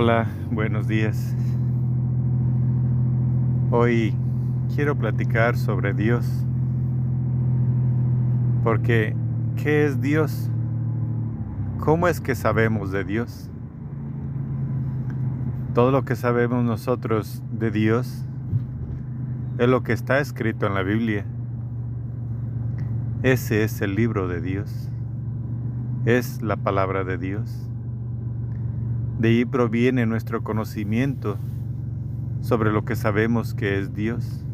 Hola, buenos días. Hoy quiero platicar sobre Dios. Porque, ¿qué es Dios? ¿Cómo es que sabemos de Dios? Todo lo que sabemos nosotros de Dios es lo que está escrito en la Biblia. Ese es el libro de Dios. Es la palabra de Dios. De ahí proviene nuestro conocimiento sobre lo que sabemos que es Dios.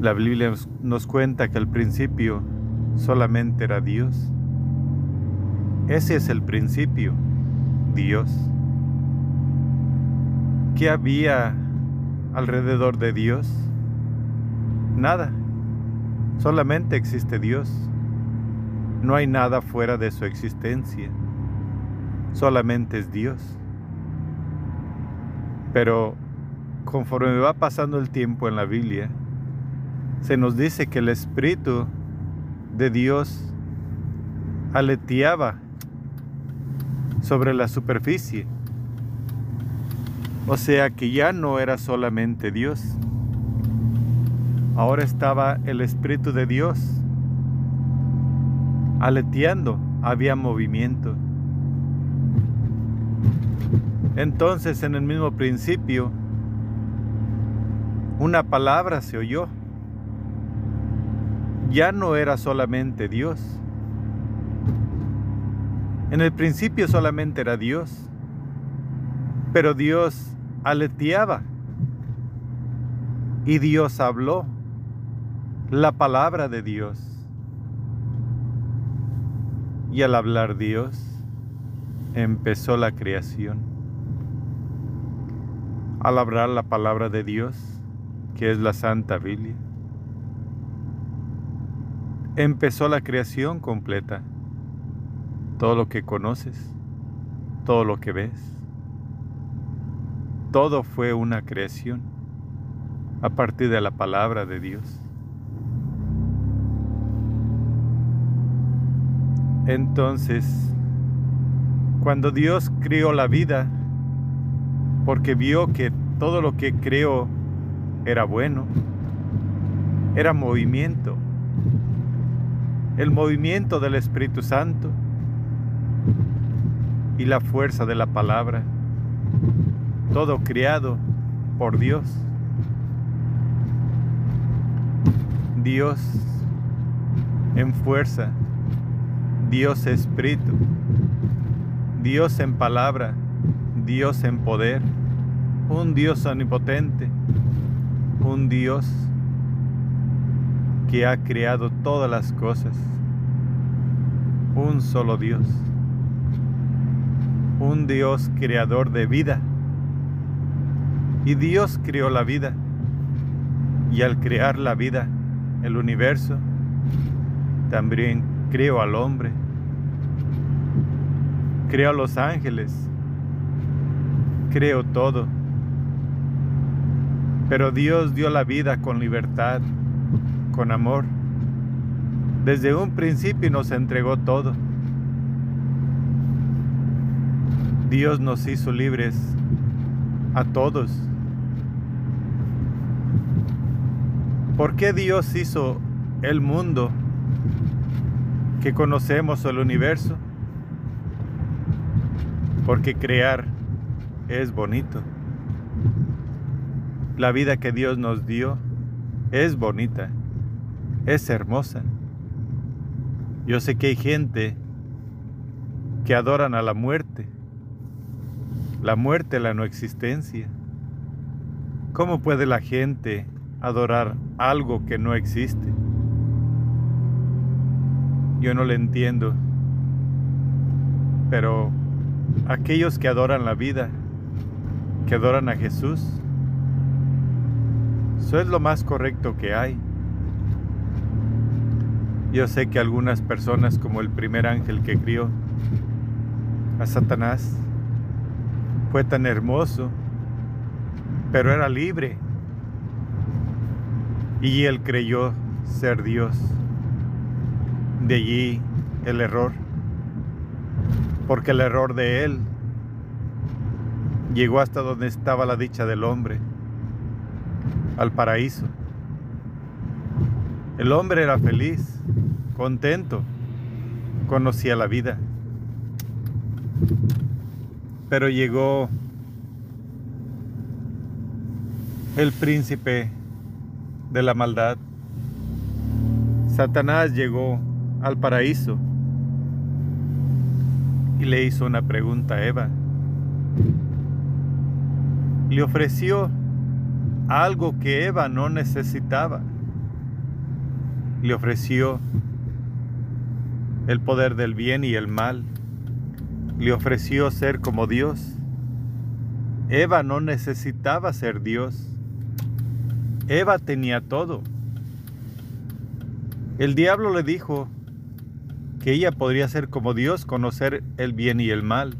La Biblia nos cuenta que al principio solamente era Dios. Ese es el principio, Dios. ¿Qué había alrededor de Dios? Nada. Solamente existe Dios. No hay nada fuera de su existencia solamente es Dios. Pero conforme va pasando el tiempo en la Biblia, se nos dice que el Espíritu de Dios aleteaba sobre la superficie. O sea que ya no era solamente Dios. Ahora estaba el Espíritu de Dios aleteando, había movimiento. Entonces en el mismo principio, una palabra se oyó. Ya no era solamente Dios. En el principio solamente era Dios, pero Dios aleteaba y Dios habló la palabra de Dios. Y al hablar Dios, empezó la creación al hablar la palabra de Dios, que es la Santa Biblia. Empezó la creación completa, todo lo que conoces, todo lo que ves, todo fue una creación a partir de la palabra de Dios. Entonces, cuando Dios crió la vida, porque vio que todo lo que creó era bueno, era movimiento, el movimiento del Espíritu Santo y la fuerza de la palabra, todo criado por Dios. Dios en fuerza, Dios espíritu, Dios en palabra, Dios en poder, un Dios omnipotente, un Dios que ha creado todas las cosas, un solo Dios, un Dios creador de vida. Y Dios creó la vida, y al crear la vida, el universo, también creó al hombre, creó a los ángeles, creo todo. Pero Dios dio la vida con libertad, con amor. Desde un principio nos entregó todo. Dios nos hizo libres a todos. ¿Por qué Dios hizo el mundo que conocemos o el universo? Porque crear es bonito. La vida que Dios nos dio es bonita, es hermosa. Yo sé que hay gente que adoran a la muerte, la muerte, la no existencia. ¿Cómo puede la gente adorar algo que no existe? Yo no le entiendo, pero aquellos que adoran la vida, que adoran a Jesús. Eso es lo más correcto que hay. Yo sé que algunas personas, como el primer ángel que crió a Satanás, fue tan hermoso, pero era libre. Y él creyó ser Dios. De allí el error. Porque el error de él llegó hasta donde estaba la dicha del hombre, al paraíso. El hombre era feliz, contento, conocía la vida. Pero llegó el príncipe de la maldad. Satanás llegó al paraíso y le hizo una pregunta a Eva. Le ofreció algo que Eva no necesitaba. Le ofreció el poder del bien y el mal. Le ofreció ser como Dios. Eva no necesitaba ser Dios. Eva tenía todo. El diablo le dijo que ella podría ser como Dios, conocer el bien y el mal.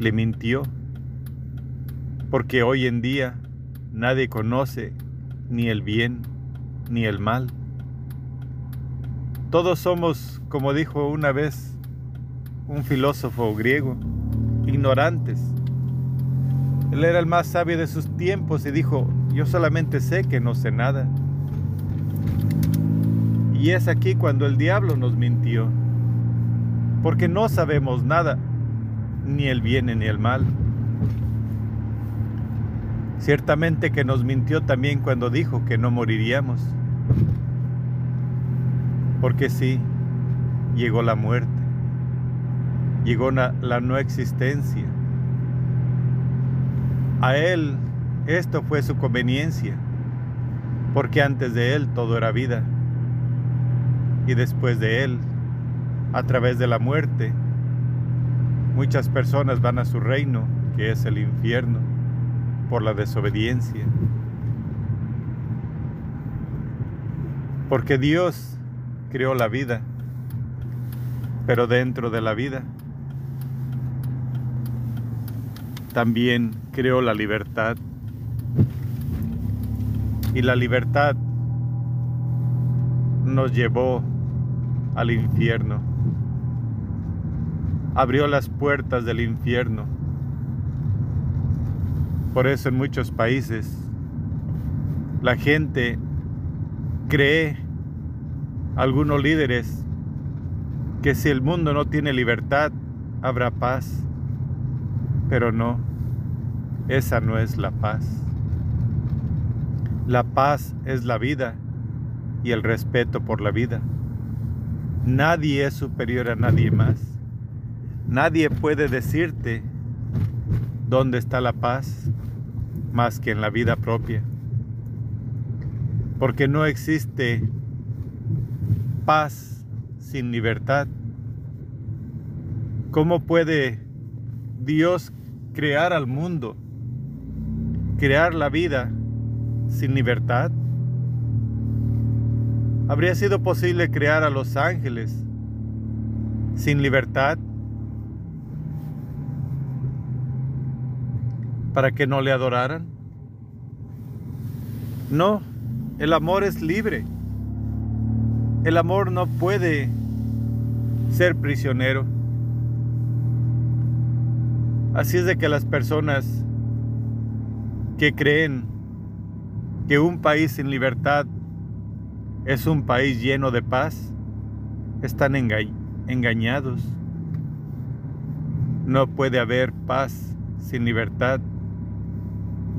Le mintió, porque hoy en día nadie conoce ni el bien ni el mal. Todos somos, como dijo una vez un filósofo griego, ignorantes. Él era el más sabio de sus tiempos y dijo, yo solamente sé que no sé nada. Y es aquí cuando el diablo nos mintió, porque no sabemos nada, ni el bien ni el mal. Ciertamente que nos mintió también cuando dijo que no moriríamos, porque sí, llegó la muerte, llegó la, no existencia. A él esto fue su conveniencia, porque antes de él todo era vida. Y después de Él, a través de la muerte, muchas personas van a su reino, que es el infierno, por la desobediencia. Porque Dios creó la vida, pero dentro de la vida también creó la libertad. Y la libertad nos llevó al infierno. Abrió las puertas del infierno. Por eso en muchos países la gente cree, algunos líderes, que si el mundo no tiene libertad, habrá paz. Pero no, esa no es la paz. La paz es la vida y el respeto por la vida. Nadie es superior a nadie más. Nadie puede decirte dónde está la paz más que en la vida propia. Porque no existe paz sin libertad. ¿Cómo puede Dios crear al mundo, crear la vida sin libertad? ¿Habría sido posible crear a los ángeles sin libertad? ¿Para que no le adoraran? No, el amor es libre. El amor no puede ser prisionero. Así es de que las personas que creen que un país sin libertad es un país lleno de paz, están engañados. No puede haber paz sin libertad.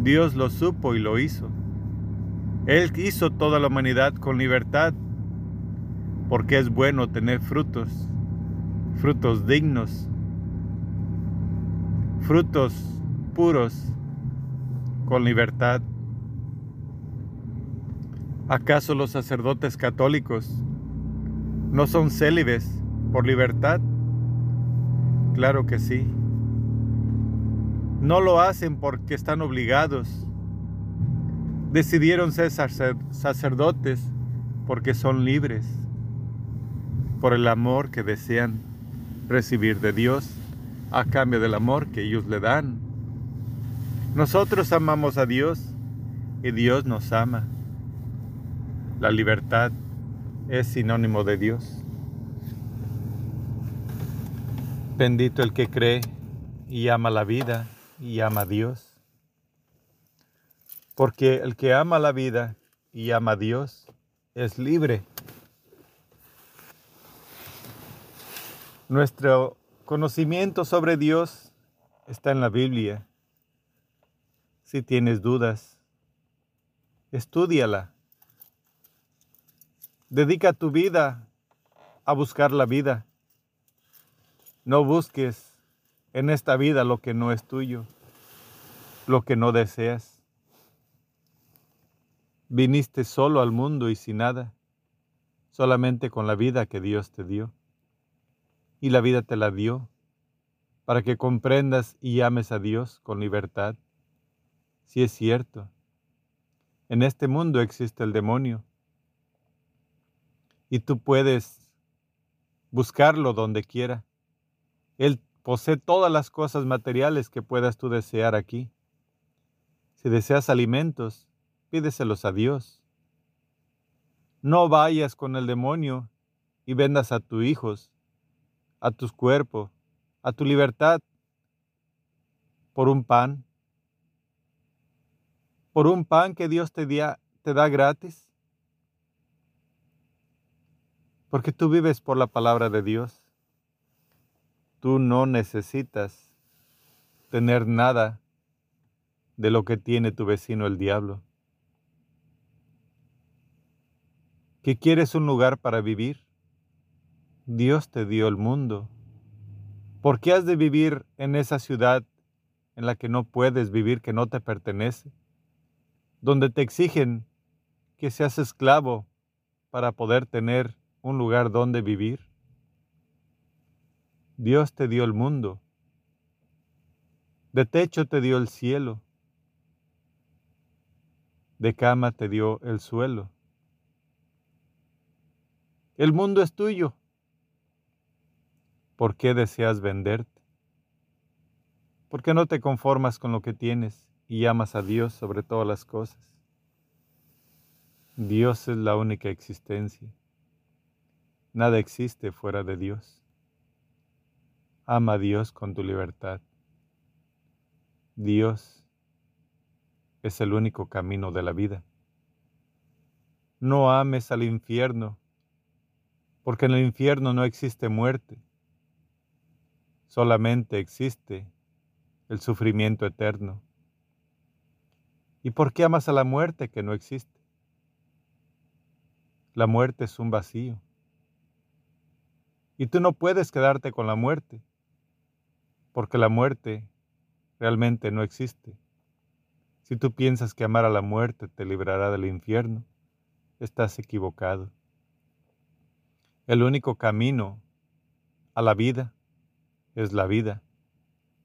Dios lo supo y lo hizo. Él hizo toda la humanidad con libertad, porque es bueno tener frutos, frutos dignos, frutos puros, con libertad. ¿Acaso los sacerdotes católicos no son célibes por libertad? Claro que sí. No lo hacen porque están obligados. Decidieron ser sacerdotes porque son libres, por el amor que desean recibir de Dios a cambio del amor que ellos le dan. Nosotros amamos a Dios y Dios nos ama. La libertad es sinónimo de Dios. Bendito el que cree y ama la vida y ama a Dios. Porque el que ama la vida y ama a Dios es libre. Nuestro conocimiento sobre Dios está en la Biblia. Si tienes dudas, estudiala. Dedica tu vida a buscar la vida. No busques en esta vida lo que no es tuyo, lo que no deseas. Viniste solo al mundo y sin nada, solamente con la vida que Dios te dio. Y la vida te la dio para que comprendas y ames a Dios con libertad. Si es cierto, en este mundo existe el demonio y tú puedes buscarlo donde quiera. Él posee todas las cosas materiales que puedas tú desear aquí. Si deseas alimentos, pídeselos a Dios. No vayas con el demonio y vendas a tus hijos, a tus cuerpos, a tu libertad por un pan, por un pan que Dios te, te da gratis, porque tú vives por la palabra de Dios. Tú no necesitas tener nada de lo que tiene tu vecino el diablo. ¿Que quieres un lugar para vivir? Dios te dio el mundo. ¿Por qué has de vivir en esa ciudad en la que no puedes vivir, que no te pertenece? Donde te exigen que seas esclavo para poder tener un lugar donde vivir. Dios te dio el mundo. De techo te dio el cielo. De cama te dio el suelo. El mundo es tuyo. ¿Por qué deseas venderte? ¿Por qué no te conformas con lo que tienes y amas a Dios sobre todas las cosas? Dios es la única existencia. Nada existe fuera de Dios. Ama a Dios con tu libertad. Dios es el único camino de la vida. No ames al infierno, porque en el infierno no existe muerte, solamente existe el sufrimiento eterno. ¿Y por qué amas a la muerte que no existe? La muerte es un vacío. Y tú no puedes quedarte con la muerte porque la muerte realmente no existe. Si tú piensas que amar a la muerte te librará del infierno, estás equivocado. El único camino a la vida es la vida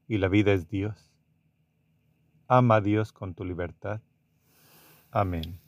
y la vida es Dios. Ama a Dios con tu libertad. Amén.